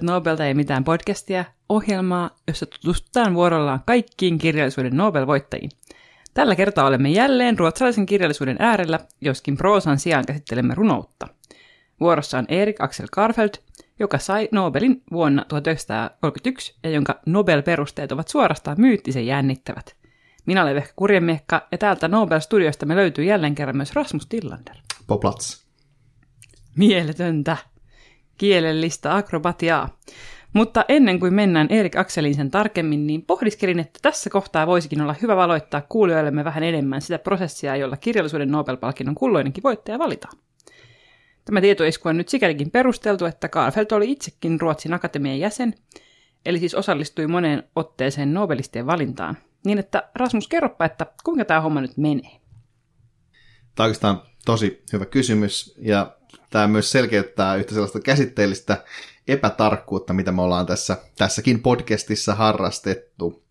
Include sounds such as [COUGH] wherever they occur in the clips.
Kuuntelet Nobelta ei mitään podcastia, ohjelmaa, jossa tutustutaan vuorollaan kaikkiin kirjallisuuden Nobel-voittajiin. Tällä kertaa olemme jälleen ruotsalaisen kirjallisuuden äärellä, joskin proosan sijaan käsittelemme runoutta. Vuorossa on Erik Axel Karfeld, joka sai Nobelin vuonna 1931 ja jonka Nobel-perusteet ovat suorastaan myyttisen jännittävät. Minä olen Vehka Kurjemiekka ja täältä Nobel-studiosta me löytyy jälleen kerran myös Rasmus Tillander. Poplats. Mieletöntä kielellistä akrobatiaa. Mutta ennen kuin mennään Erik Akselin sen tarkemmin, niin pohdiskelin, että tässä kohtaa voisikin olla hyvä valoittaa kuulijoillemme vähän enemmän sitä prosessia, jolla kirjallisuuden Nobel-palkinnon kulloinenkin voittaja valitaan. Tämä tietoisku on nyt sikälikin perusteltu, että Karlfeldt oli itsekin Ruotsin akatemian jäsen, eli siis osallistui moneen otteeseen Nobelistien valintaan. Niin että Rasmus, kerropa, että kuinka tämä homma nyt menee? Tämä on tosi hyvä kysymys, ja tämä myös selkeyttää yhtä sellaista käsitteellistä epätarkkuutta, mitä me ollaan tässä, tässäkin podcastissa harrastettu.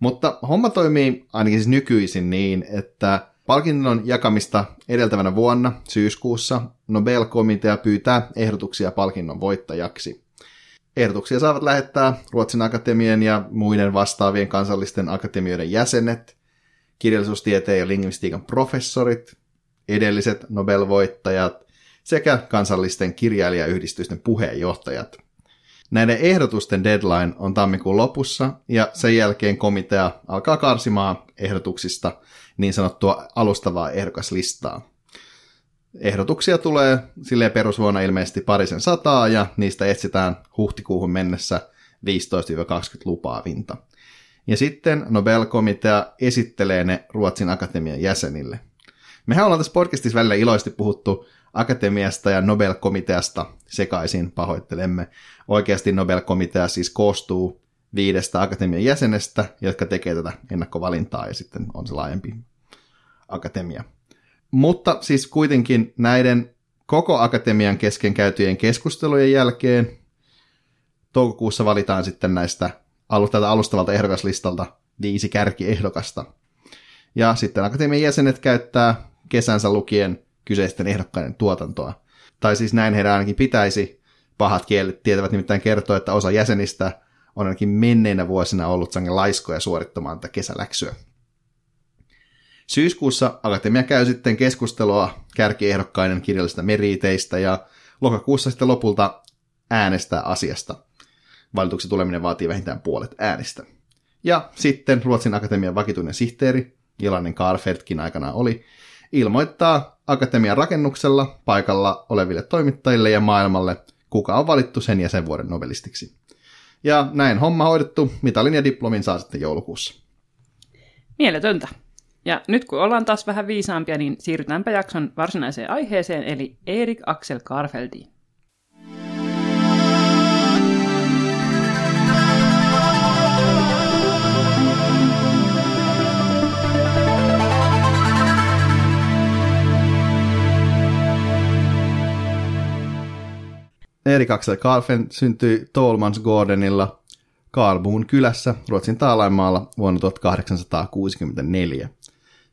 Mutta homma toimii ainakin siis nykyisin niin, että palkinnon jakamista edeltävänä vuonna syyskuussa Nobel-komitea pyytää ehdotuksia palkinnon voittajaksi. Ehdotuksia saavat lähettää Ruotsin akatemian ja muiden vastaavien kansallisten akatemioiden jäsenet, kirjallisuustieteen ja lingvistiikan professorit, edelliset Nobel-voittajat sekä kansallisten kirjailijayhdistysten puheenjohtajat. Näiden ehdotusten deadline on tammikuun lopussa ja sen jälkeen komitea alkaa karsimaan ehdotuksista niin sanottua alustavaa ehdokaslistaa. Ehdotuksia tulee silleen perusvuonna ilmeisesti parisen sataa ja niistä etsitään huhtikuuhun mennessä 15-20 lupaavinta. Ja sitten Nobel-komitea esittelee ne Ruotsin akatemian jäsenille. Mehän ollaan tässä podcastissa välillä iloisesti puhuttu akatemiasta ja Nobel-komiteasta sekaisin pahoittelemme. Oikeasti Nobel-komitea siis koostuu viidestä akatemian jäsenestä, jotka tekee tätä ennakkovalintaa ja sitten on se laajempi akatemia. Mutta siis kuitenkin näiden koko akatemian kesken käytyjen keskustelujen jälkeen toukokuussa valitaan sitten näistä tältä alustavalta ehdokaslistalta viisi kärkiehdokasta. Ja sitten akatemian jäsenet käyttää kesänsä lukien kyseisten ehdokkaiden tuotantoa. Tai siis näin heidän ainakin pitäisi. Pahat kielet tietävät nimittäin kertoa, että osa jäsenistä on ainakin menneinä vuosina ollut sangen laiskoja suorittamaan tätä kesäläksyä. Syyskuussa Akatemia käy sitten keskustelua kärkiehdokkaiden kirjallisista meriteistä ja lokakuussa sitten lopulta äänestää asiasta. Valituksen tuleminen vaatii vähintään puolet äänistä. Ja sitten Ruotsin Akatemian vakituinen sihteeri, Ilainen Karfeltkin aikana oli, ilmoittaa akatemian rakennuksella paikalla oleville toimittajille ja maailmalle, kuka on valittu sen ja sen vuoden nobelistiksi. Ja näin homma hoidettu, mitalin ja diplomin saa sitten joulukuussa. Mieletöntä. Ja nyt kun ollaan taas vähän viisaampia, niin siirrytäänpä jakson varsinaiseen aiheeseen, eli Erik Axel Karfeldiin. Erik Axel Karlfen syntyi Tolmansgårdenilla Karlbuun kylässä Ruotsin Taalainmaalla vuonna 1864.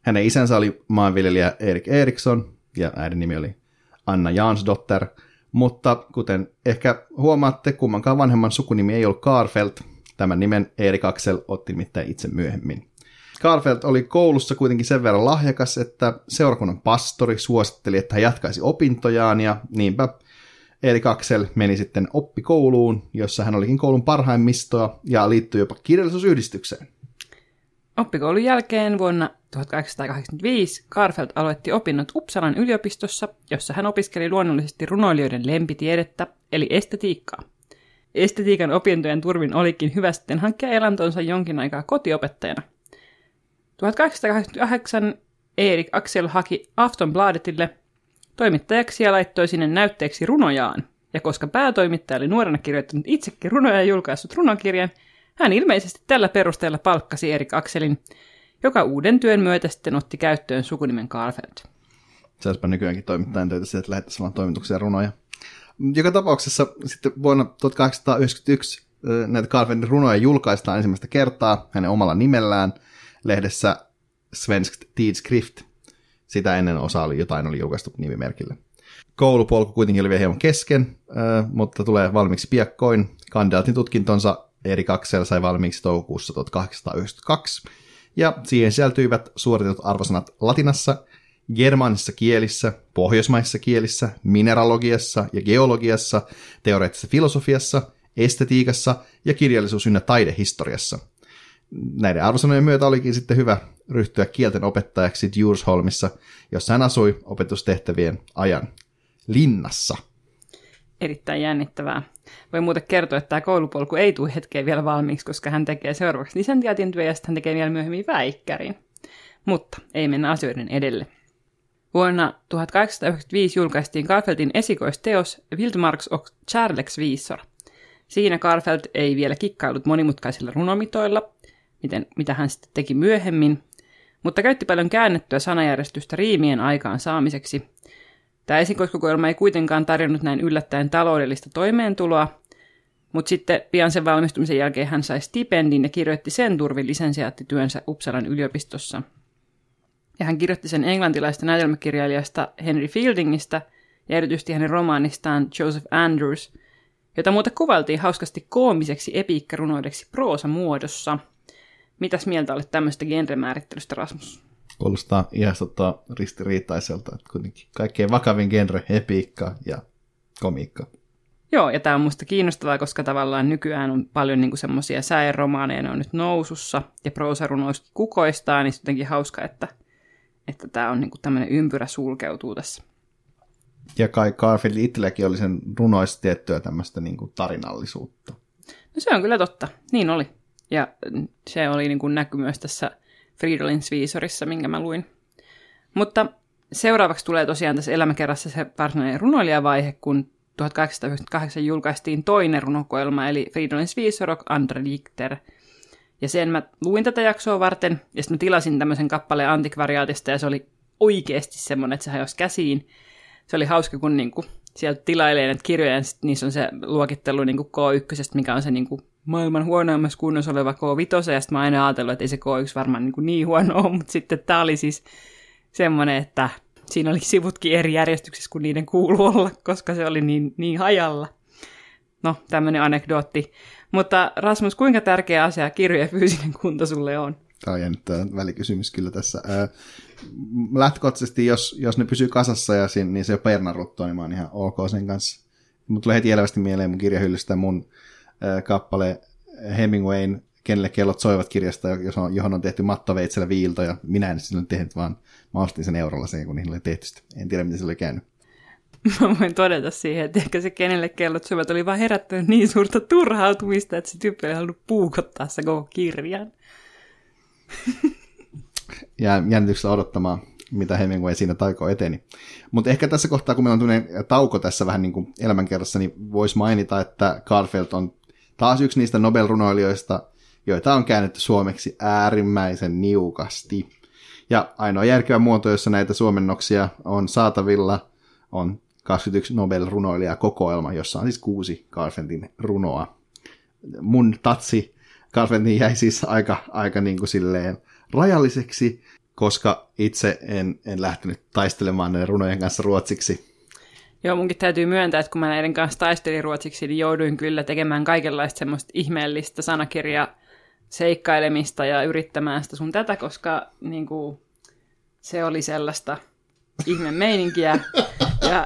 Hänen isänsä oli maanviljelijä Erik Eriksson ja äidin nimi oli Anna Jansdotter, mutta kuten ehkä huomaatte, kummankaan vanhemman sukunimi ei ollut Karfelt. Tämän nimen Erik Axel otti nimittäin itse myöhemmin. Karfelt oli koulussa kuitenkin sen verran lahjakas, että seurakunnan pastori suositteli, että hän jatkaisi opintojaan ja niinpä Erik Axel meni sitten oppikouluun, jossa hän olikin koulun parhaimmistoa ja liittyi jopa kirjallisuusyhdistykseen. Oppikoulun jälkeen vuonna 1885 Karfeld aloitti opinnot Uppsalan yliopistossa, jossa hän opiskeli luonnollisesti runoilijoiden lempitiedettä, eli estetiikkaa. Estetiikan opintojen turvin olikin hyvä sitten hankkia elantonsa jonkin aikaa kotiopettajana. 1888 Erik Axel haki Aftonbladetille Toimittajaksi ja laittoi sinne näytteeksi runojaan. Ja koska päätoimittaja oli nuorena kirjoittanut itsekin runoja ja julkaissut runokirjan, hän ilmeisesti tällä perusteella palkkasi Erik Akselin, joka uuden työn myötä sitten otti käyttöön sukunimen Karlfeldt. Saispa nykyäänkin toimittajan töitä että lähettäisiin vaan toimituksia runoja. Joka tapauksessa sitten vuonna 1891 näitä Karlfeldin runoja julkaistaan ensimmäistä kertaa hänen omalla nimellään lehdessä Svensk Tidskrift – sitä ennen osa oli jotain oli julkaistu nimimerkillä. Koulupolku kuitenkin oli vielä hieman kesken, mutta tulee valmiiksi piakkoin. Kandidaatin tutkintonsa Erik Axel sai valmiiksi toukokuussa 1892, ja siihen sisältyivät suoritetut arvosanat latinassa, germaanisissa kielissä, pohjoismaisissa kielissä, mineralogiassa ja geologiassa, teoreettisessa filosofiassa, estetiikassa ja kirjallisuus- ynnä taidehistoriassa. Näiden arvosanojen myötä olikin sitten hyvä ryhtyä kielten opettajaksi Djursholmissa, jossa hän asui opetustehtävien ajan linnassa. Erittäin jännittävää. Voi muuten kertoa, että tämä koulupolku ei tule hetkeen vielä valmiiksi, koska hän tekee seuraavaksi lisensiaatin työ ja sitten hän tekee vielä myöhemmin väikkärin. Mutta ei mennä asioiden edelle. Vuonna 1895 julkaistiin Garfeldin esikoisteos Wildmarks och Visor. Siinä Garfeld ei vielä kikkailut monimutkaisilla runomitoilla, miten, mitä hän sitten teki myöhemmin, mutta käytti paljon käännettyä sanajärjestystä riimien aikaan saamiseksi. Tämä esikoiskokoelma ei kuitenkaan tarjonnut näin yllättäen taloudellista toimeentuloa, mutta sitten pian sen valmistumisen jälkeen hän sai stipendin ja kirjoitti sen turvin lisensiaattityönsä Uppsalan yliopistossa – ja hän kirjoitti sen englantilaista näytelmäkirjailijasta Henry Fieldingistä ja erityisesti hänen romaanistaan Joseph Andrews, jota muuten kuvailtiin hauskasti koomiseksi epiikkarunoideksi muodossa. Mitäs mieltä olet tämmöistä genremäärittelystä, Rasmus? Kuulostaa ihastuttaa ristiriitaiselta, että kuitenkin kaikkein vakavin genre epiikka ja komiikka. Joo, ja tämä on musta kiinnostavaa, koska tavallaan nykyään on paljon niinku semmoisia säeromaaneja, ne on nyt nousussa, ja proosarunoista kukoistaa, niin jotenkin hauska, että että tämä on niinku tämmöinen ympyrä sulkeutuu tässä. Ja kai Garfield itselläkin oli sen runoissa tiettyä tämmöistä niinku tarinallisuutta. No se on kyllä totta, niin oli. Ja se oli niinku näky myös tässä Fridolin Sviisorissa, minkä mä luin. Mutta seuraavaksi tulee tosiaan tässä elämäkerrassa se varsinainen runoilijavaihe, kun 1898 julkaistiin toinen runokoelma, eli Fridolin Sviisorok Andre Dichter – ja sen mä luin tätä jaksoa varten, ja sitten mä tilasin tämmöisen kappaleen antikvariaatista, ja se oli oikeasti semmoinen, että se hajosi käsiin. Se oli hauska, kun niinku sieltä tilailee näitä kirjoja, ja niissä on se luokittelu niinku K1, mikä on se niinku maailman huonoimmassa kunnossa oleva K5, ja sitten mä aina ajatellut, että ei se K1 varmaan niinku niin huono ole, mutta sitten tämä oli siis semmoinen, että siinä oli sivutkin eri järjestyksessä kuin niiden kuuluu olla, koska se oli niin, niin hajalla. No, tämmöinen anekdootti. Mutta Rasmus, kuinka tärkeä asia kirjojen fyysinen kunto sulle on? Tämä on jännittävä välikysymys kyllä tässä. lähtökohtaisesti, jos, jos ne pysyy kasassa ja sin, niin se on pernaruttua, niin mä oon ihan ok sen kanssa. Mutta tulee heti elävästi mieleen mun kirjahyllystä mun kappale Hemingwayn Kenelle kellot soivat kirjasta, johon on tehty mattoveitsellä viilto, ja minä en sillä tehnyt, vaan mä ostin sen eurolla sen, kun niillä oli tehty sitä. En tiedä, miten se oli käynyt. [LAUGHS] Mä voin todeta siihen, että ehkä se kenelle kellot syvät oli vaan herättänyt niin suurta turhautumista, että se tyyppi oli halunnut puukottaa se koko kirjan. [LAUGHS] Ja jännityksellä odottamaan, mitä Hemingway siinä taiko eteni. Mutta ehkä tässä kohtaa, kun meillä on tämmöinen tauko tässä vähän niin kuin elämänkerrassa, niin voisi mainita, että Garfield on taas yksi niistä Nobel-runoilijoista, joita on käännetty suomeksi äärimmäisen niukasti. Ja ainoa järkevä muoto, jossa näitä suomennoksia on saatavilla, on 21 Nobel-runoilija kokoelma, jossa on siis kuusi Garfieldin runoa. Mun tatsi Garfieldin jäi siis aika, aika niin kuin silleen rajalliseksi, koska itse en, en lähtenyt taistelemaan näiden runojen kanssa ruotsiksi. Joo, munkin täytyy myöntää, että kun mä näiden kanssa taistelin ruotsiksi, niin jouduin kyllä tekemään kaikenlaista semmoista ihmeellistä sanakirjaa seikkailemista ja yrittämään sitä sun tätä, koska niin kuin, se oli sellaista ihme meininkiä. [LAUGHS] Ja,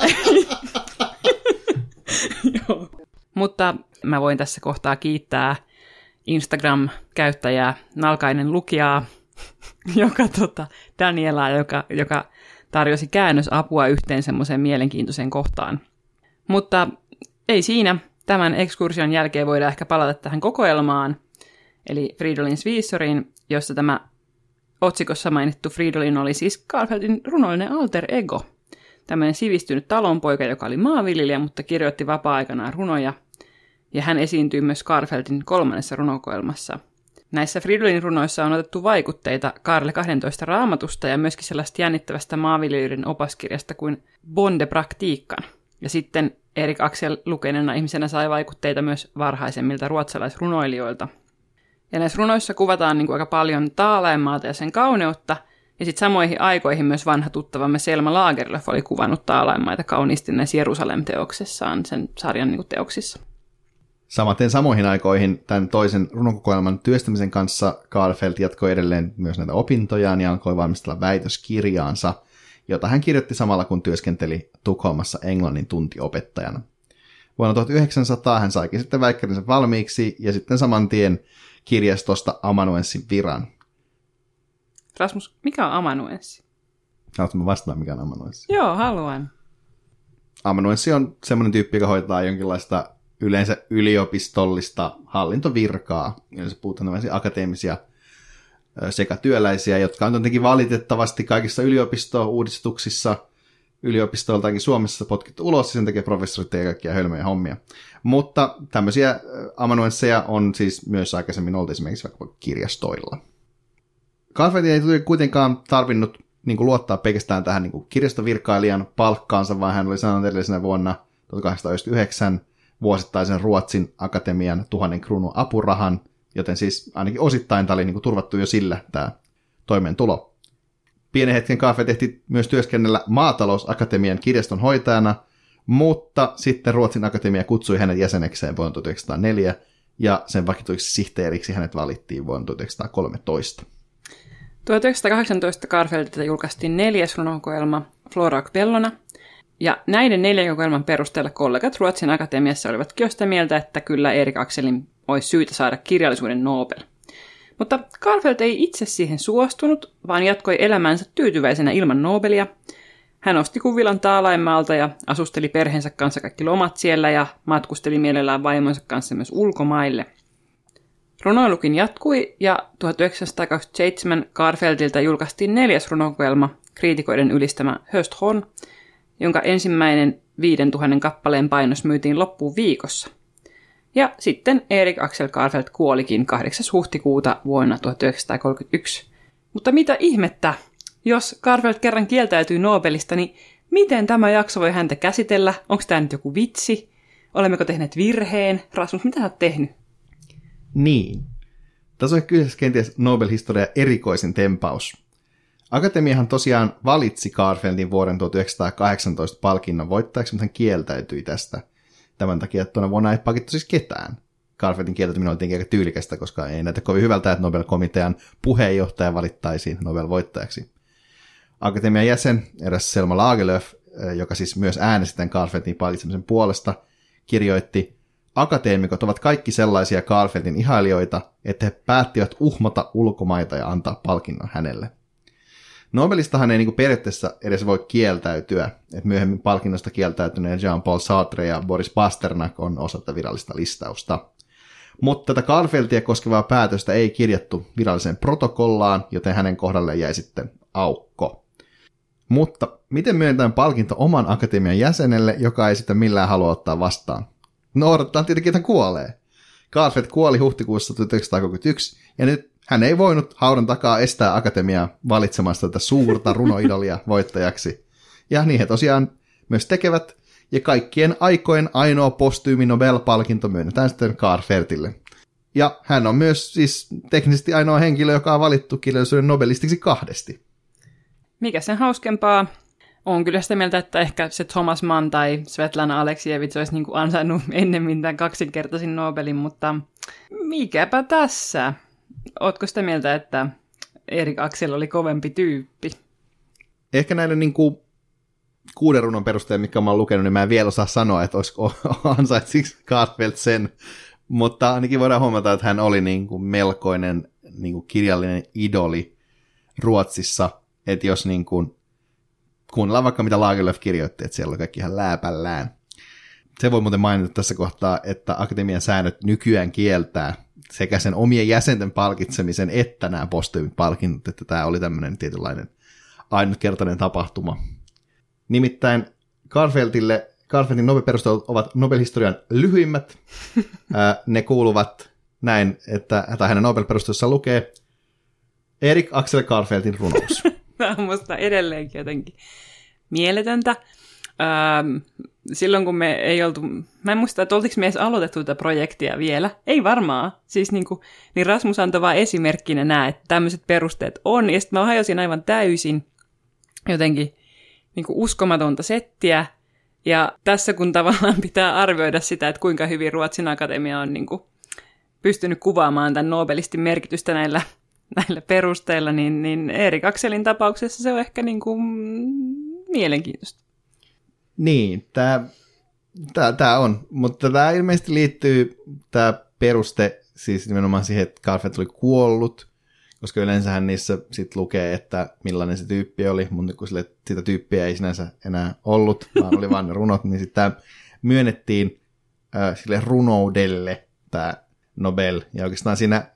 [LAUGHS] Joo. Mutta mä voin tässä kohtaa kiittää Instagram-käyttäjää, nalkainen lukijaa, [LAUGHS] joka tota, Daniela, joka, joka tarjosi käännösapua yhteen semmoiseen mielenkiintoiseen kohtaan. Mutta ei siinä. Tämän ekskursion jälkeen voidaan ehkä palata tähän kokoelmaan, eli Fridolin Sviissorin, jossa tämä otsikossa mainittu Fridolin oli siis Garfieldin runollinen alter ego. Tämmöinen sivistynyt talonpoika, joka oli maanviljelijä, mutta kirjoitti vapaa-aikanaan runoja. Ja hän esiintyi myös Garfieldin kolmannessa runokoelmassa. Näissä Fridolin runoissa on otettu vaikutteita Karle 12 raamatusta ja myöskin sellaista jännittävästä maanviljelijöiden opaskirjasta kuin Bonde Praktiikkan. Ja sitten Erik Axel lukeneena ihmisenä sai vaikutteita myös varhaisemmilta ruotsalaisrunoilijoilta – ja näissä runoissa kuvataan niin kuin aika paljon taalainmaata ja sen kauneutta, Ja sitten samoihin aikoihin myös vanha tuttavamme Selma Lagerlöf oli kuvannut taalaimmaita kauniisti näissä Jerusalem-teoksessaan, sen sarjan niin teoksissa. Samaten samoihin aikoihin tämän toisen runokokoelman työstämisen kanssa Karlfeld jatkoi edelleen myös näitä opintojaan ja alkoi valmistella väitöskirjaansa, jota hän kirjoitti samalla kun työskenteli Tukholmassa englannin tuntiopettajana. Vuonna 1900 hän saikin sitten väikkärinsä valmiiksi ja sitten saman tien kirjastosta amanuenssin viran. Rasmus, mikä on amanuenssi? Haluatko mä vastaan, mikä on amanuenssi? Joo, haluan. Amanuenssi on semmoinen tyyppi, joka hoitaa jonkinlaista yleensä yliopistollista hallintovirkaa. Yleensä puhutaan akateemisia sekä työläisiä, jotka on jotenkin valitettavasti kaikissa yliopisto-uudistuksissa yliopistoiltakin Suomessa potkittu ulos, ja sen takia professorit tekee kaikkia hölmöjä hommia. Mutta tämmöisiä amanuensseja on siis myös aikaisemmin ollut esimerkiksi vaikka kirjastoilla. Kalfetin ei kuitenkaan tarvinnut niin luottaa pelkästään tähän niin kirjastovirkailijan palkkaansa, vaan hän oli sanonut edellisenä vuonna 1899 vuosittaisen Ruotsin akatemian tuhannen kruunun apurahan, joten siis ainakin osittain tämä oli niin kuin, turvattu jo sillä tämä toimeentulo. Pienen hetken Kaafe tehti myös työskennellä maatalousakatemian kirjaston hoitajana, mutta sitten Ruotsin akatemia kutsui hänet jäsenekseen vuonna 1904, ja sen vakituiksi sihteeriksi hänet valittiin vuonna 1913. 1918 Karfeltilta julkaistiin neljäs runokoelma Flora Bellona, ja näiden neljän kokoelman perusteella kollegat Ruotsin akatemiassa olivat sitä mieltä, että kyllä Erik Akselin olisi syytä saada kirjallisuuden Nobel. Mutta Karfeld ei itse siihen suostunut, vaan jatkoi elämänsä tyytyväisenä ilman Nobelia. Hän osti kuvilan Taalaimmaalta ja asusteli perheensä kanssa kaikki lomat siellä ja matkusteli mielellään vaimonsa kanssa myös ulkomaille – Runoilukin jatkui ja 1927 Karfeltilta julkaistiin neljäs runokoelma, kriitikoiden ylistämä Hösthorn, jonka ensimmäinen 5000 kappaleen painos myytiin loppuun viikossa. Ja sitten Erik Axel Karfeld kuolikin 8. huhtikuuta vuonna 1931. Mutta mitä ihmettä, jos Karfeld kerran kieltäytyy Nobelista, niin miten tämä jakso voi häntä käsitellä? Onko tämä nyt joku vitsi? Olemmeko tehneet virheen? Rasmus, mitä olet tehnyt? Niin. Tässä on kyseessä kenties Nobel-historia erikoisin tempaus. Akatemiahan tosiaan valitsi Karfeldin vuoden 1918 palkinnon voittajaksi, mutta hän kieltäytyi tästä. Tämän takia, että tuona vuonna ei pakittu siis ketään. Karfeldin kieltäytyminen oli aika tyylikästä, koska ei näytä kovin hyvältä, että Nobel-komitean puheenjohtaja valittaisiin Nobel-voittajaksi. Akatemian jäsen, eräs Selma Lagerlöf, eh, joka siis myös äänesti tämän Karfeldin palkitsemisen puolesta, kirjoitti, Akateemikot ovat kaikki sellaisia Karlfeldin ihailijoita, että he päättivät uhmata ulkomaita ja antaa palkinnon hänelle. Nobelistahan ei niin periaatteessa edes voi kieltäytyä, että myöhemmin palkinnosta kieltäytyneet Jean-Paul Sartre ja Boris Pasternak on osa tätä virallista listausta. Mutta tätä Karlfeldia koskevaa päätöstä ei kirjattu viralliseen protokollaan, joten hänen kohdalleen jäi sitten aukko. Mutta miten myönnetään palkinto oman akatemian jäsenelle, joka ei sitä millään halua ottaa vastaan? No odottaa tietenkin, että kuolee. Karlfeldt kuoli huhtikuussa 1931, ja nyt hän ei voinut haudan takaa estää akatemiaa valitsemasta tätä suurta runoidolia voittajaksi. Ja niin he tosiaan myös tekevät, ja kaikkien aikojen ainoa postyymi Nobel-palkinto myönnetään sitten Karlfeldtille. Ja hän on myös siis teknisesti ainoa henkilö, joka on valittu kirjallisuuden nobelistiksi kahdesti. Mikä sen hauskempaa, on kyllä sitä mieltä, että ehkä se Thomas Mann tai Svetlana Aleksievits olisi niin ansainnut ennemmin tämän kaksinkertaisin Nobelin, mutta mikäpä tässä? Ootko sitä mieltä, että Erik Axel oli kovempi tyyppi? Ehkä näiden niin kuin kuuden runon perusteella, mikä mä oon lukenut, niin mä en vielä osaa sanoa, että olisiko [LAUGHS] ansaitsiksi Garfield sen. Mutta ainakin voidaan huomata, että hän oli niin kuin melkoinen niin kuin kirjallinen idoli Ruotsissa. Että jos niin kuin kuunnellaan vaikka mitä Lagerlöf kirjoitti, että siellä on kaikki ihan lääpällään. Se voi muuten mainita tässä kohtaa, että akatemian säännöt nykyään kieltää sekä sen omien jäsenten palkitsemisen että nämä palkinnot, että tämä oli tämmöinen tietynlainen ainutkertainen tapahtuma. Nimittäin Garfeldille, Garfeldin Nobel-perustelut ovat Nobel-historian lyhyimmät. [LAUGHS] ne kuuluvat näin, että tai hänen Nobel-perustelussa lukee Erik Axel Garfeldin runous. [LAUGHS] Tämä on musta edelleenkin jotenkin mieletöntä. ähm, silloin kun me ei oltu, mä en muista, että oltiinko me edes aloitettu tätä projektia vielä. Ei varmaan. Siis niin, kuin, niin Rasmus antoi vaan esimerkkinä nämä, että tämmöiset perusteet on. Ja sitten mä hajosin aivan täysin jotenkin niin kuin uskomatonta settiä. Ja tässä kun tavallaan [LAUGHS] pitää arvioida sitä, että kuinka hyvin Ruotsin Akatemia on niin kuin pystynyt kuvaamaan tämän Nobelistin merkitystä näillä, [LAUGHS] näillä perusteilla, niin, niin Erik Akselin tapauksessa se on ehkä niin kuin mielenkiintoista. Niin, tämä tää, tää on, mutta tämä ilmeisesti liittyy, tämä peruste siis nimenomaan siihen, että Garfield oli kuollut, koska yleensähän niissä sit lukee, että millainen se tyyppi oli, mutta kun sille, sitä tyyppiä ei sinänsä enää ollut, vaan oli vain runot, niin sitten myönnettiin äh, sille runoudelle tämä Nobel. Ja oikeastaan siinä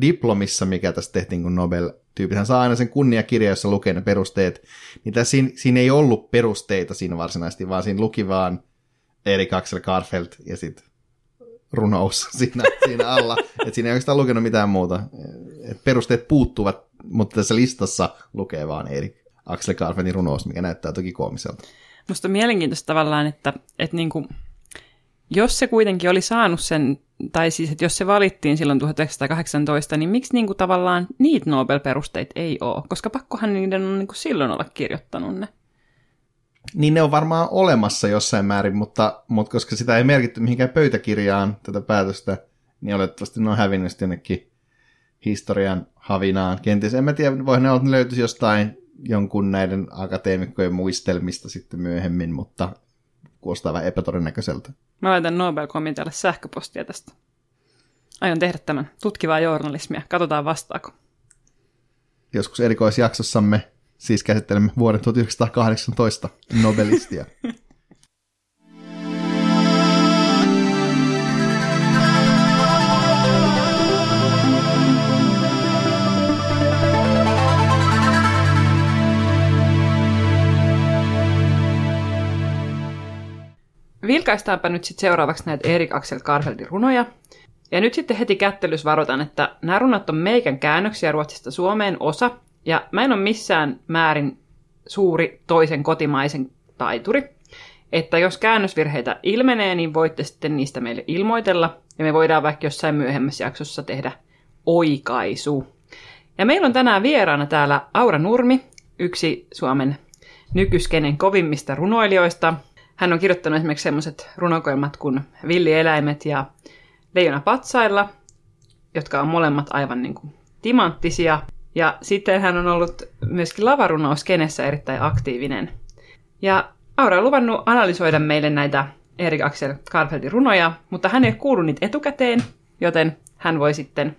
diplomissa, mikä tässä tehtiin, kun Nobel tyypithän saa aina sen kunniakirja, jossa lukee ne perusteet, niin tässä, siinä, siinä ei ollut perusteita siinä varsinaisesti, vaan siinä luki vaan Erik Axel Karfeld ja sitten runous [LAUGHS] siinä, siinä alla. että siinä ei oikeastaan lukenut mitään muuta. Et perusteet puuttuvat, mutta tässä listassa lukee vaan Erik Axel Karfeldin runous, mikä näyttää toki koomiselta. Musta on mielenkiintoista tavallaan, että, että niin kuin, jos se kuitenkin oli saanut sen tai siis, että jos se valittiin silloin 1918, niin miksi niin kuin tavallaan niitä Nobel-perusteita ei ole? Koska pakkohan niiden on niin kuin silloin olla kirjoittanut ne. Niin ne on varmaan olemassa jossain määrin, mutta, mutta koska sitä ei merkitty mihinkään pöytäkirjaan tätä päätöstä, niin olettavasti ne on hävinnyt jonnekin historian havinaan. Kenties, en mä tiedä, voi ne olla, ne löytyisi jostain jonkun näiden akateemikkojen muistelmista sitten myöhemmin, mutta kuulostaa vähän epätodennäköiseltä. Mä laitan Nobel-komitealle sähköpostia tästä. Aion tehdä tämän tutkivaa journalismia. Katsotaan vastaako. Joskus erikoisjaksossamme siis käsittelemme vuoden 1918 Nobelistia. [LAUGHS] vilkaistaanpa nyt sitten seuraavaksi näitä Erik Axel Karfeldin runoja. Ja nyt sitten heti kättelys varoitan, että nämä runot on meikän käännöksiä Ruotsista Suomeen osa, ja mä en ole missään määrin suuri toisen kotimaisen taituri. Että jos käännösvirheitä ilmenee, niin voitte sitten niistä meille ilmoitella, ja me voidaan vaikka jossain myöhemmässä jaksossa tehdä oikaisu. Ja meillä on tänään vieraana täällä Aura Nurmi, yksi Suomen nykyskenen kovimmista runoilijoista, hän on kirjoittanut esimerkiksi sellaiset runokoelmat kuin Villieläimet ja Leijona patsailla, jotka on molemmat aivan niin kuin timanttisia. Ja sitten hän on ollut myöskin lavarunouskenessä erittäin aktiivinen. Ja Aura on luvannut analysoida meille näitä Erik Axel Karfeldin runoja, mutta hän ei kuulu niitä etukäteen, joten hän voi sitten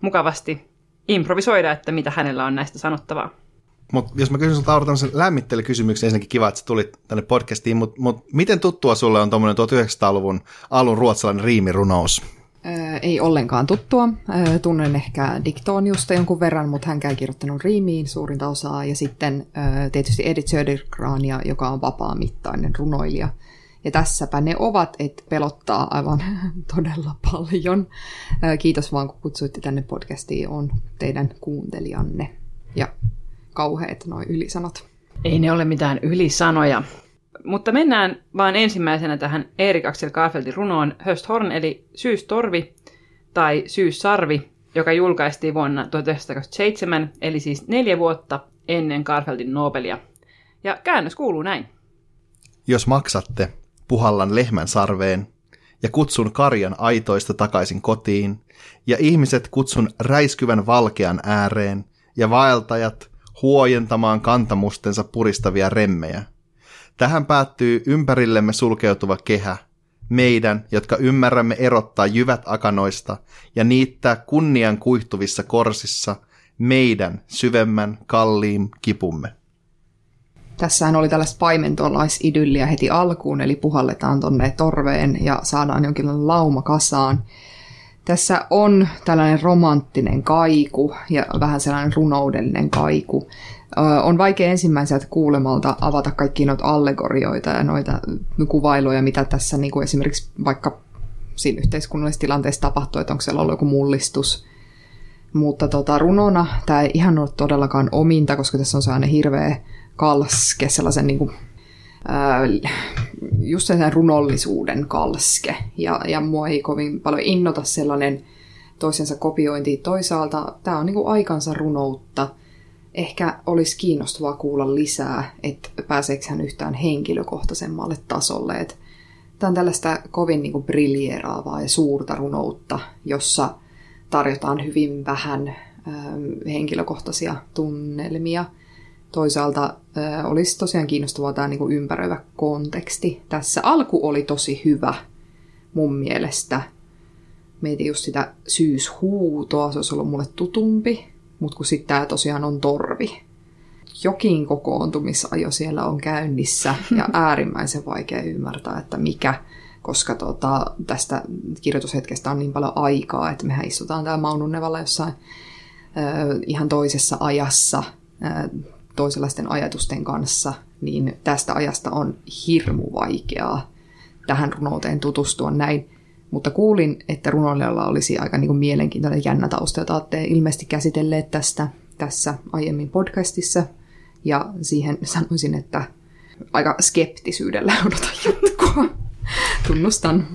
mukavasti improvisoida, että mitä hänellä on näistä sanottavaa. Mutta jos mä kysyn sulta Aura tämmöisen lämmittelykysymyksen, ensinnäkin kiva, että sä tulit tänne podcastiin, mutta mut miten tuttua sulle on tuommoinen 1900-luvun alun ruotsalainen riimirunous? Ää, ei ollenkaan tuttua. Ää, tunnen ehkä Diktooniusta jonkun verran, mutta hän käy kirjoittanut riimiin suurinta osaa. Ja sitten ää, tietysti Edith Södergrania, joka on vapaa-mittainen runoilija. Ja tässäpä ne ovat, että pelottaa aivan [LAUGHS] todella paljon. Kiitos vaan, kun kutsuitte tänne podcastiin, on teidän kuuntelijanne. Ja kauheat noin ylisanot. Ei ne ole mitään ylisanoja. Mutta mennään vaan ensimmäisenä tähän Erik Axel Karfeldin runoon Hösthorn eli Syystorvi tai Syyssarvi, joka julkaistiin vuonna 1927, eli siis neljä vuotta ennen Karfeldin Nobelia. Ja käännös kuuluu näin. Jos maksatte, puhallan lehmän sarveen, ja kutsun karjan aitoista takaisin kotiin, ja ihmiset kutsun räiskyvän valkean ääreen, ja vaeltajat huojentamaan kantamustensa puristavia remmejä. Tähän päättyy ympärillemme sulkeutuva kehä, meidän, jotka ymmärrämme erottaa jyvät akanoista ja niittää kunnian kuihtuvissa korsissa meidän syvemmän kalliin kipumme. Tässähän oli tällaista paimentolaisidylliä heti alkuun, eli puhalletaan tonne torveen ja saadaan jonkinlainen lauma kasaan. Tässä on tällainen romanttinen kaiku ja vähän sellainen runoudellinen kaiku. On vaikea ensimmäiseltä kuulemalta avata kaikki noita allegorioita ja noita kuvailuja, mitä tässä niin kuin esimerkiksi vaikka siinä yhteiskunnallisessa tilanteessa tapahtuu, että onko siellä ollut joku mullistus. Mutta tota, runona tämä ei ihan ole todellakaan ominta, koska tässä on sellainen hirveä kalske sellaisen niin kuin just sen runollisuuden kalske. Ja, ja mua ei kovin paljon innota sellainen toisensa kopiointi. Toisaalta tämä on niin kuin aikansa runoutta. Ehkä olisi kiinnostavaa kuulla lisää, että pääseekö hän yhtään henkilökohtaisemmalle tasolle. Tämä on tällaista kovin niin kuin briljeeraavaa ja suurta runoutta, jossa tarjotaan hyvin vähän henkilökohtaisia tunnelmia. Toisaalta äh, olisi tosiaan kiinnostavaa tämä niin kuin ympäröivä konteksti. Tässä alku oli tosi hyvä mun mielestä. Mietin just sitä syyshuutoa, se olisi ollut mulle tutumpi, mutta kun sitten tämä tosiaan on torvi. Jokin kokoontumisajo siellä on käynnissä ja [LAUGHS] äärimmäisen vaikea ymmärtää, että mikä, koska tota, tästä kirjoitushetkestä on niin paljon aikaa, että mehän istutaan täällä Maununnevalla jossain ihan toisessa ajassa toisenlaisten ajatusten kanssa, niin tästä ajasta on hirmu vaikeaa tähän runouteen tutustua näin. Mutta kuulin, että runoilijalla olisi aika niin kuin mielenkiintoinen jännä tausta, jota olette ilmeisesti käsitelleet tästä tässä aiemmin podcastissa. Ja siihen sanoisin, että aika skeptisyydellä [LAUGHS] odotan jatkoa. Tunnustan.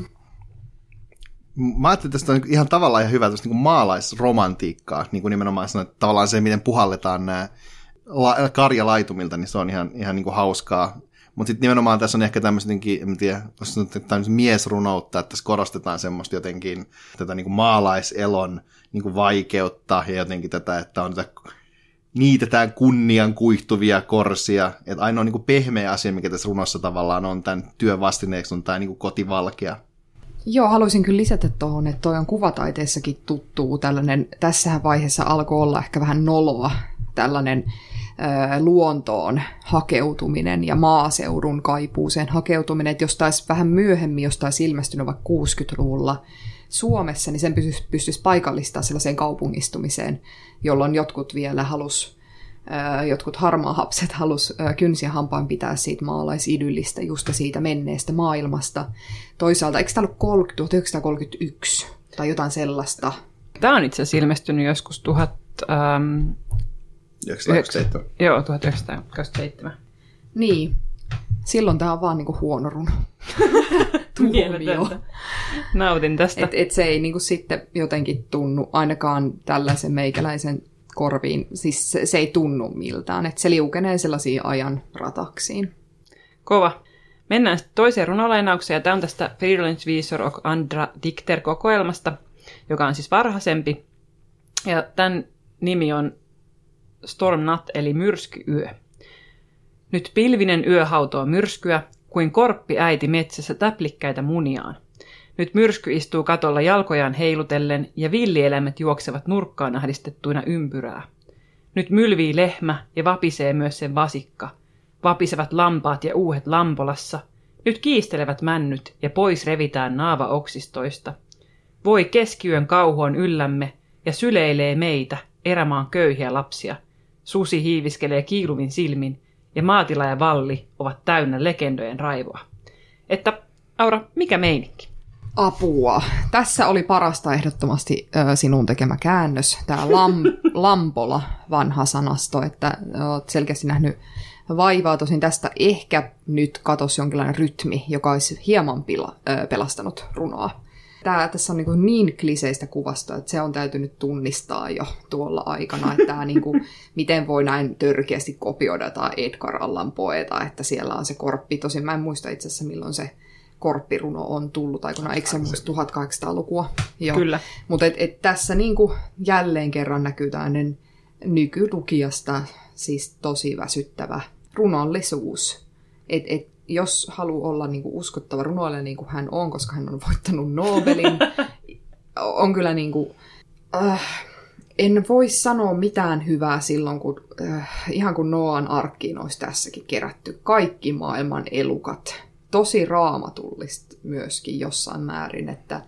Mä ajattelin, että tästä on ihan tavallaan ihan hyvä niin maalaisromantiikkaa, niin kuin nimenomaan sanoin, että tavallaan se, miten puhalletaan nämä la- karjalaitumilta, niin se on ihan, ihan niin kuin hauskaa. Mutta sitten nimenomaan tässä on ehkä tämmöistä, en tiedä, miesrunoutta, että tässä korostetaan semmoista jotenkin tätä niin kuin maalaiselon niin kuin vaikeutta ja jotenkin tätä, että on tätä niitetään kunnian kuihtuvia korsia. Että ainoa niin kuin pehmeä asia, mikä tässä runossa tavallaan on tämän työn vastineeksi, on tämä niin kuin kotivalkea. Joo, haluaisin kyllä lisätä tuohon, että toi on kuvataiteessakin tuttuu tällainen, tässä vaiheessa alkoi olla ehkä vähän noloa, tällainen luontoon hakeutuminen ja maaseudun kaipuuseen hakeutuminen, että jos taisi vähän myöhemmin, jos taisi ilmestynyt vaikka 60-luvulla Suomessa, niin sen pystyisi, pystyisi paikallistaa sellaiseen kaupungistumiseen, jolloin jotkut vielä halus jotkut harmaahapset halus kynsiä hampaan pitää siitä maalaisidyllistä, just siitä menneestä maailmasta. Toisaalta, eikö tämä ollut 1931 tai jotain sellaista? Tämä on itse asiassa ilmestynyt joskus 1000, ähm, 1927. Joo, 1927. Niin. Silloin tämä on vaan niinku huono runo. [LAUGHS] Nautin tästä. Et, et se ei niinku sitten jotenkin tunnu ainakaan tällaisen meikäläisen korviin, siis se, se ei tunnu miltään, että se liukenee sellaisiin ajan rataksiin. Kova. Mennään sitten toiseen runolainaukseen, ja tämä on tästä Friedlands Visor och andra Dikter-kokoelmasta, joka on siis varhaisempi. Ja tämän nimi on Stormnatt eli myrskyyö. Nyt pilvinen yö hautoo myrskyä, kuin korppi äiti metsässä täplikkäitä muniaan. Nyt myrsky istuu katolla jalkojaan heilutellen ja villieläimet juoksevat nurkkaan ahdistettuina ympyrää. Nyt mylvii lehmä ja vapisee myös sen vasikka. Vapisevat lampaat ja uuhet lampolassa. Nyt kiistelevät männyt ja pois revitään naava oksistoista. Voi keskiyön kauhoon yllämme ja syleilee meitä, erämaan köyhiä lapsia. Susi hiiviskelee kiiluvin silmin ja maatila ja valli ovat täynnä legendojen raivoa. Että, Aura, mikä meininki? Apua. Tässä oli parasta ehdottomasti ö, sinun tekemä käännös, tämä lam, [LAUGHS] lampola vanha sanasto, että olet selkeästi nähnyt vaivaa. Tosin tästä ehkä nyt katosi jonkinlainen rytmi, joka olisi hieman pila, ö, pelastanut runoa. Tää, tässä on niin, niin kliseistä kuvasta, että se on täytynyt tunnistaa jo tuolla aikana, että tämä niin kuin, [LAUGHS] miten voi näin törkeästi kopioida jotain Edgar Allan poeta, että siellä on se korppi. Tosin mä en muista itse asiassa milloin se korppiruno on tullut aikoinaan, eikö se muista 1800-lukua? Joo. Kyllä. Mutta et, et tässä niin kuin jälleen kerran näkyy tämmöinen nykylukijasta siis tosi väsyttävä runollisuus. Et, et, jos haluaa olla niin kuin uskottava runoilija niin kuin hän on, koska hän on voittanut Nobelin, [LAUGHS] on kyllä niin kuin, äh, en voi sanoa mitään hyvää silloin, kun äh, ihan kun Noan arkkiin olisi tässäkin kerätty kaikki maailman elukat tosi raamatullista myöskin jossain määrin, että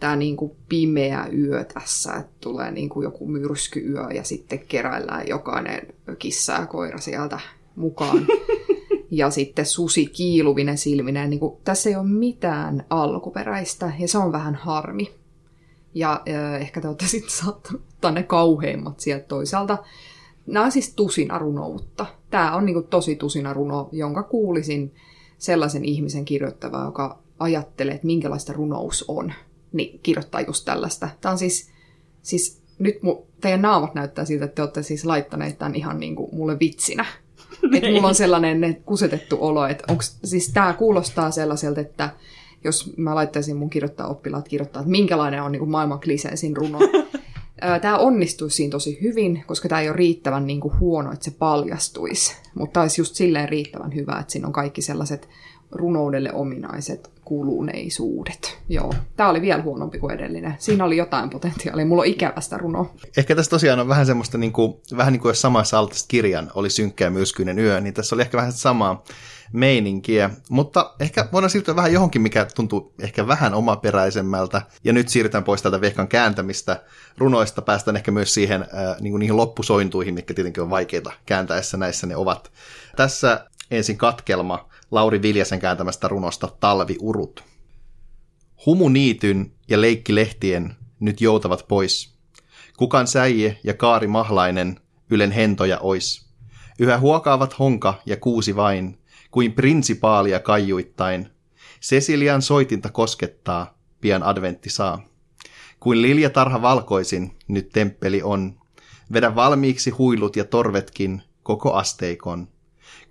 tämä niin kuin pimeä yö tässä, että tulee niin kuin joku myrskyyö ja sitten keräillään jokainen kissa ja koira sieltä mukaan. [LAUGHS] ja sitten susi kiiluvinen silminen. Niin kuin, tässä ei ole mitään alkuperäistä ja se on vähän harmi. Ja äh, ehkä te olette [LAUGHS] sitten saattaneet ne kauheimmat sieltä toisaalta. Nämä on siis tusina runoutta. Tämä on niin kuin tosi tusina runo, jonka kuulisin sellaisen ihmisen kirjoittava, joka ajattelee, että minkälaista runous on, niin kirjoittaa just tällaista. Tämä on siis, siis nyt mu, teidän naamat näyttää siltä, että te olette siis laittaneet tämän ihan niin kuin mulle vitsinä. Että mulla on sellainen kusetettu olo, että onks, siis tämä kuulostaa sellaiselta, että jos mä laittaisin mun kirjoittaa oppilaat kirjoittaa, että minkälainen on niin maailman kliseisin runo. [LAUGHS] Tämä onnistuisi siinä tosi hyvin, koska tämä ei ole riittävän niin kuin huono, että se paljastuisi. Mutta olisi just silleen riittävän hyvä, että siinä on kaikki sellaiset runoudelle ominaiset kuluneisuudet. Joo, tämä oli vielä huonompi kuin edellinen. Siinä oli jotain potentiaalia. Mulla on ikävästä runo. Ehkä tässä tosiaan on vähän semmoista, niin kuin, vähän niin kuin jos samassa altista kirjan oli synkkä ja myrskyinen yö, niin tässä oli ehkä vähän samaa meininkiä. Mutta ehkä voidaan siirtyä vähän johonkin, mikä tuntuu ehkä vähän omaperäisemmältä. Ja nyt siirrytään pois tältä vehkan kääntämistä runoista. Päästään ehkä myös siihen äh, niin kuin niihin loppusointuihin, mitkä tietenkin on vaikeita kääntäessä näissä ne ovat. Tässä ensin katkelma Lauri Viljasen kääntämästä runosta Talviurut. Humuniityn ja lehtien nyt joutavat pois. Kukan säie ja Kaari Mahlainen ylen hentoja ois. Yhä huokaavat honka ja kuusi vain, kuin prinsipaalia kaijuittain. Cecilian soitinta koskettaa, pian adventti saa. Kuin liljatarha valkoisin, nyt temppeli on. Vedä valmiiksi huilut ja torvetkin, koko asteikon.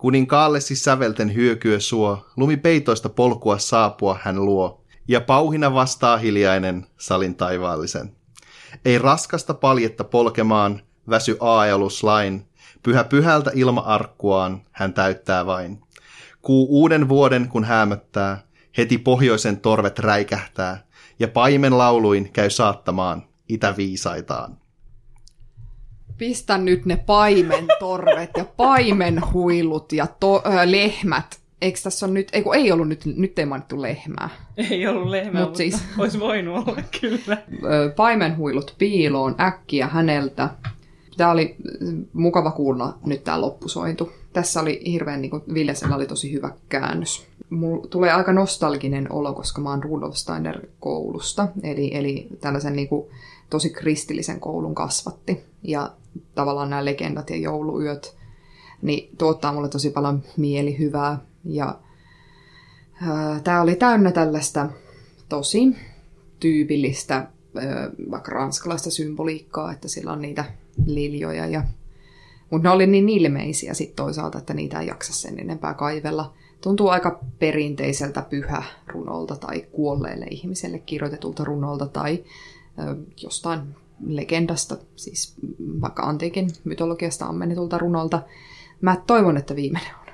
Kuninkaallesi sävelten hyökyö suo, lumipeitoista polkua saapua hän luo, ja pauhina vastaa hiljainen salin taivaallisen. Ei raskasta paljetta polkemaan, väsy aaeluslain, pyhä pyhältä ilma-arkkuaan hän täyttää vain. Kuu uuden vuoden kun hämöttää, heti pohjoisen torvet räikähtää, ja paimen lauluin käy saattamaan itäviisaitaan pistä nyt ne paimentorvet ja paimenhuilut ja to, äh, lehmät. Eikö tässä on nyt, ei, ei ollut nyt, nyt ei mainittu lehmää. Ei ollut lehmää, Mut mutta siis, olisi voinut olla kyllä. Paimenhuilut piiloon äkkiä häneltä. Tämä oli mukava kuulla nyt tämä loppusointu. Tässä oli hirveän, niin kuin Viljasella oli tosi hyvä käännös. Mulla tulee aika nostalginen olo, koska mä oon Rudolf Steiner koulusta, eli, eli tällaisen niin kuin, tosi kristillisen koulun kasvatti. Ja tavallaan nämä legendat ja jouluyöt, niin tuottaa mulle tosi paljon mielihyvää. Ja tämä oli täynnä tällaista tosi tyypillistä vaikka ranskalaista symboliikkaa, että sillä on niitä liljoja. Ja... Mutta ne oli niin ilmeisiä sitten toisaalta, että niitä ei jaksa sen enempää kaivella. Tuntuu aika perinteiseltä pyhä runolta tai kuolleelle ihmiselle kirjoitetulta runolta tai jostain legendasta, siis vaikka antiikin mytologiasta ammennetulta runolta. Mä toivon, että viimeinen on.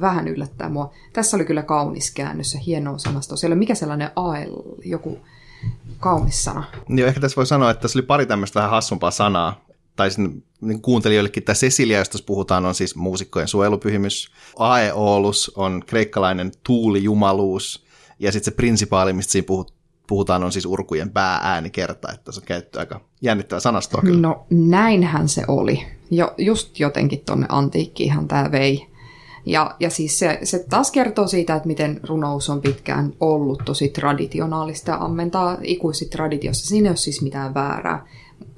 Vähän yllättää mua. Tässä oli kyllä kaunis käännös ja hieno sanasto. Siellä mikä sellainen AL, joku kaunis sana. Niin, ehkä tässä voi sanoa, että tässä oli pari tämmöistä vähän hassumpaa sanaa. Tai niin kuuntelijoillekin tämä Cecilia, josta puhutaan, on siis muusikkojen suojelupyhimys. Aeolus on kreikkalainen tuulijumaluus. Ja sitten se prinsipaali, mistä siinä puhut, puhutaan, on siis urkujen päääänikerta, että se on käytetty aika jännittävä sanastoa kyllä. No näinhän se oli. Jo, just jotenkin tuonne antiikkiinhan tämä vei. Ja, ja siis se, se taas kertoo siitä, että miten runous on pitkään ollut tosi traditionaalista ja ammentaa ikuisesti traditiossa. Siinä ei ole siis mitään väärää.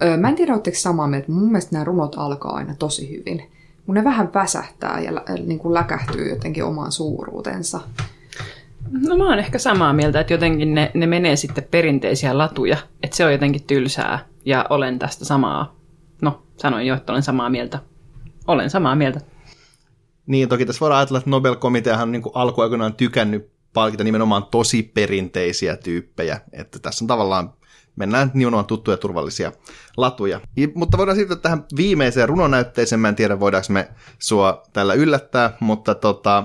Öö, mä en tiedä, oletteko samaa mieltä, mutta mun mielestä nämä runot alkaa aina tosi hyvin. Mun ne vähän väsähtää ja lä, niin kuin läkähtyy jotenkin omaan suuruutensa. No mä oon ehkä samaa mieltä, että jotenkin ne, ne menee sitten perinteisiä latuja, että se on jotenkin tylsää ja olen tästä samaa. No, sanoin jo, että olen samaa mieltä. Olen samaa mieltä. Niin, toki tässä voidaan ajatella, että Nobel-komiteahan on niin alkuaikoinaan tykännyt palkita nimenomaan tosi perinteisiä tyyppejä, että tässä on tavallaan mennään nimenomaan tuttuja turvallisia latuja. I, mutta voidaan siirtyä tähän viimeiseen runonäytteeseen. Mä en tiedä, voidaanko me sua tällä yllättää, mutta tota,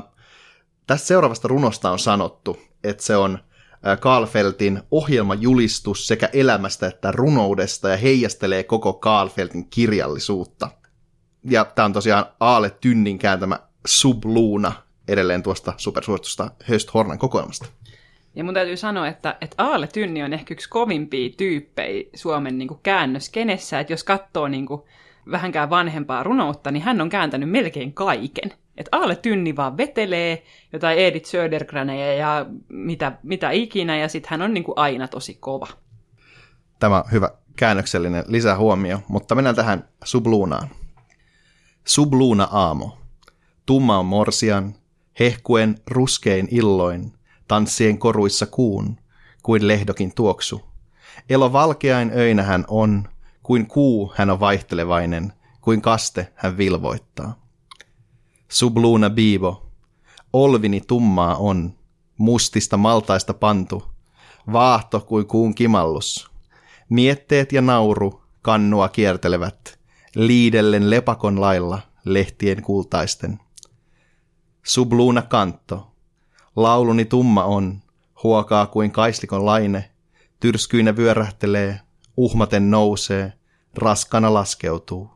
Tästä seuraavasta runosta on sanottu, että se on Kaalfeltin ohjelmajulistus sekä elämästä että runoudesta ja heijastelee koko Kaalfeltin kirjallisuutta. Ja tämä on tosiaan Aale Tynnin kääntämä Subluuna edelleen tuosta supersuositusta Höst Hornan kokoelmasta. Ja mun täytyy sanoa, että, että Aale Tynni on ehkä yksi kovimpia tyyppejä Suomen niin käännöskenessä, että jos katsoo niin kuin vähänkään vanhempaa runoutta, niin hän on kääntänyt melkein kaiken. Että Aale Tynni vaan vetelee jotain Edith Södergraneja ja mitä, mitä ikinä, ja sitten hän on niin kuin aina tosi kova. Tämä hyvä käännöksellinen lisähuomio, mutta mennään tähän subluunaan. Subluuna aamo. Tumma on morsian, hehkuen ruskein illoin, tanssien koruissa kuun, kuin lehdokin tuoksu. Elo valkeain öinä hän on, kuin kuu hän on vaihtelevainen, kuin kaste hän vilvoittaa. Subluna biivo, olvini tummaa on, mustista maltaista pantu, vaahto kuin kuun kimallus. Mietteet ja nauru kannua kiertelevät, liidellen lepakon lailla lehtien kultaisten. Subluuna kanto, lauluni tumma on, huokaa kuin kaislikon laine, tyrskyinä vyörähtelee, uhmaten nousee, raskana laskeutuu.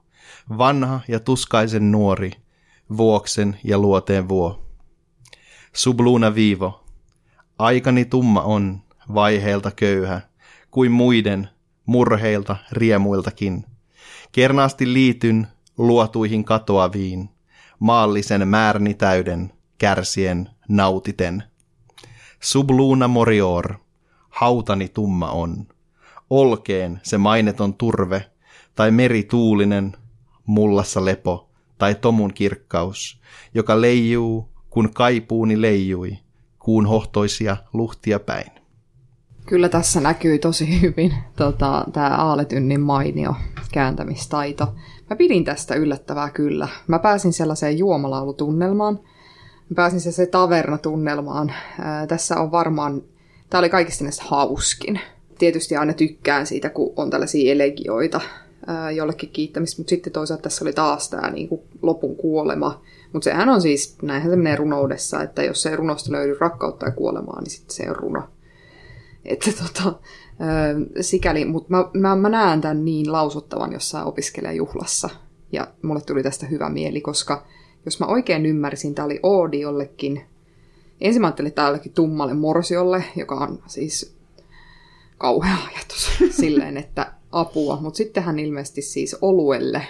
Vanha ja tuskaisen nuori, vuoksen ja luoteen vuo. Subluuna viivo, aikani tumma on, vaiheelta köyhä, kuin muiden, murheilta, riemuiltakin. Kernaasti liityn luotuihin katoaviin, maallisen määrni täyden, kärsien, nautiten. Subluuna morior, hautani tumma on. Olkeen se maineton turve, tai merituulinen, mullassa lepo, tai tomun kirkkaus, joka leijuu, kun kaipuuni leijui, kuun hohtoisia luhtia päin. Kyllä tässä näkyy tosi hyvin tota, tämä Aaletynnin mainio kääntämistaito. Mä pidin tästä yllättävää kyllä. Mä pääsin sellaiseen juomalaulutunnelmaan. Mä pääsin se, tavernatunnelmaan. Ää, tässä on varmaan, tämä oli kaikista näistä hauskin. Tietysti aina tykkään siitä, kun on tällaisia elegioita ää, jollekin kiittämistä, mutta sitten toisaalta tässä oli taas tämä niinku, lopun kuolema. Mutta sehän on siis, näinhän se menee runoudessa, että jos ei runosta löydy rakkautta ja kuolemaa, niin sitten se on runo. Että tota, sikäli, mutta mä, mä, mä näen tämän niin lausuttavan jossain opiskelijajuhlassa. Ja mulle tuli tästä hyvä mieli, koska jos mä oikein ymmärsin, tämä oli Oodi jollekin, ensin mä ajattelin, että jollekin tummalle morsiolle, joka on siis kauhea ajatus [LAUGHS] silleen, että apua, mutta sitten hän ilmeisesti siis oluelle.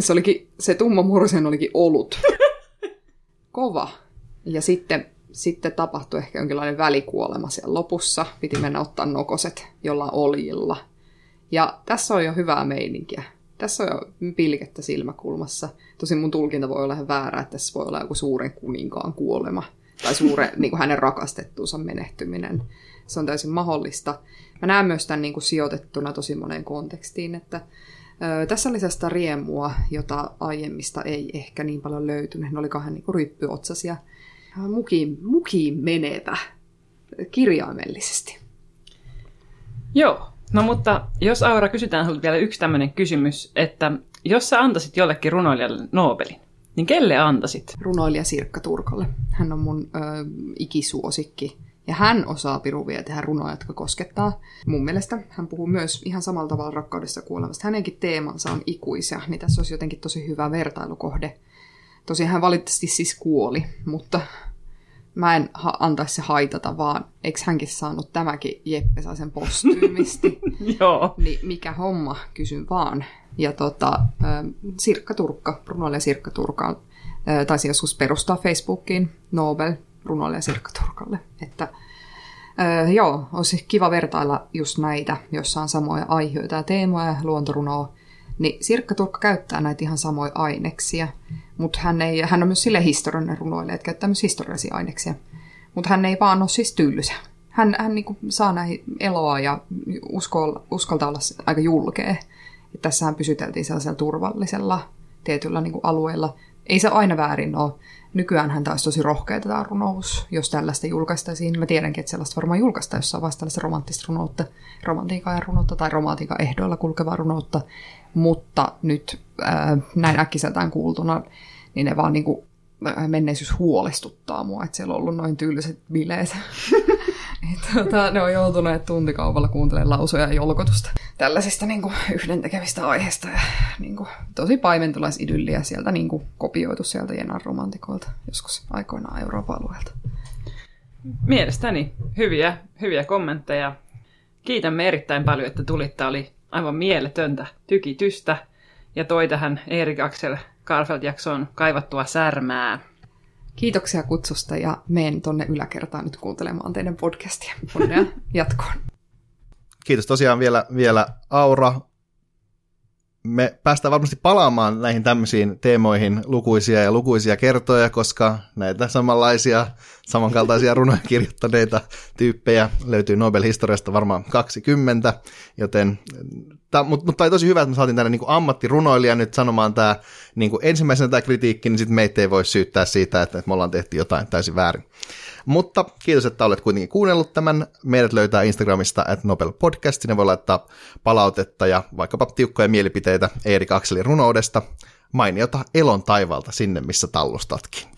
Se, olikin, se tumma morsian olikin olut. [LAUGHS] Kova. Ja sitten sitten tapahtui ehkä jonkinlainen välikuolema siellä lopussa. Piti mennä ottaa nokoset jolla oljilla. Ja tässä on jo hyvää meininkiä. Tässä on jo pilkettä silmäkulmassa. Tosin mun tulkinta voi olla ihan väärä, että tässä voi olla joku suuren kuninkaan kuolema. Tai suuren, [LAUGHS] niin kuin hänen rakastettuunsa menehtyminen. Se on täysin mahdollista. Mä näen myös tämän niin kuin sijoitettuna tosi moneen kontekstiin, että ö, tässä oli sellaista riemua, jota aiemmista ei ehkä niin paljon löytynyt. Ne oli kahden niin ryppyotsasia mukiin, mukiin menevä kirjaimellisesti. Joo, no mutta jos Aura kysytään sinulta vielä yksi tämmöinen kysymys, että jos sä antaisit jollekin runoilijalle Nobelin, niin kelle antaisit? Runoilija Sirkka Turkalle. Hän on mun ö, ikisuosikki. Ja hän osaa piruvia tehdä runoja, jotka koskettaa. Mun mielestä hän puhuu myös ihan samalla tavalla rakkaudessa kuolemasta. Hänenkin teemansa on ikuisia, niin tässä olisi jotenkin tosi hyvä vertailukohde Tosiaan hän valitettavasti siis kuoli, mutta mä en ha- antaisi se haitata, vaan eikö hänkin saanut tämäkin Jeppe sai sen postyymisti? [LAUGHS] Joo. Niin mikä homma, kysyn vaan. Ja tota, Sirkka Turkka, runoilija Sirkka Turkka, taisi joskus perustaa Facebookiin Nobel runoilija Sirkka Turkalle. Että Öö, joo, olisi kiva vertailla just näitä, jossa on samoja aiheita ja teemoja, luontorunoa, niin Sirkka Turkka käyttää näitä ihan samoja aineksia, mutta hän, ei, hän on myös sille historiallinen runoilija, että käyttää myös historiallisia aineksia. Mutta hän ei vaan ole siis tylsä. Hän, hän niin saa näihin eloa ja uskol, uskaltaa olla aika julkea. tässähän pysyteltiin sellaisella turvallisella tietyllä niin alueella. Ei se aina väärin ole. Nykyään hän taisi tosi rohkea tämä runous, jos tällaista julkaistaisiin. Mä tiedänkin, että sellaista varmaan julkaista jossain vasta tällaista romanttista runoutta, romantiikan runoutta tai romantiikan ehdoilla kulkevaa runoutta mutta nyt ää, näin äkkiseltään kuultuna, niin ne vaan niin kuin, menneisyys huolestuttaa mua, että siellä on ollut noin tyyliset bileet. [LAUGHS] tota, ne on joutuneet tuntikaupalla kuuntelemaan lausuja ja jolkotusta tällaisista niin kuin, yhdentekevistä aiheista. Ja, niin kuin, tosi paimentolaisidylliä sieltä niin kuin, kopioitu sieltä Jenan romantikoilta joskus aikoinaan Euroopan alueelta. Mielestäni hyviä, hyviä kommentteja. Kiitämme erittäin paljon, että tulit. Tämä oli aivan mieletöntä tykitystä ja toi tähän Erik Axel Karfeld-jaksoon kaivattua särmää. Kiitoksia kutsusta ja menen tonne yläkertaan nyt kuuntelemaan teidän podcastia. Onnea [LAUGHS] jatkoon. Kiitos tosiaan vielä, vielä Aura. me päästään varmasti palaamaan näihin tämmöisiin teemoihin lukuisia ja lukuisia kertoja, koska näitä samanlaisia, samankaltaisia [LAUGHS] runoja kirjoittaneita tyyppejä löytyy Nobel-historiasta varmaan 20, joten mutta mut, tosi hyvä, että me saatiin tänne niin ammattirunoilija nyt sanomaan tämä niin ensimmäisenä tämä kritiikki, niin sitten meitä ei voi syyttää siitä, että, että me ollaan tehty jotain täysin väärin. Mutta kiitos, että olet kuitenkin kuunnellut tämän. Meidät löytää Instagramista at Nobel Podcast. Sinne voi laittaa palautetta ja vaikkapa tiukkoja mielipiteitä Erik Akselin runoudesta. Mainiota elon taivalta sinne, missä tallustatkin.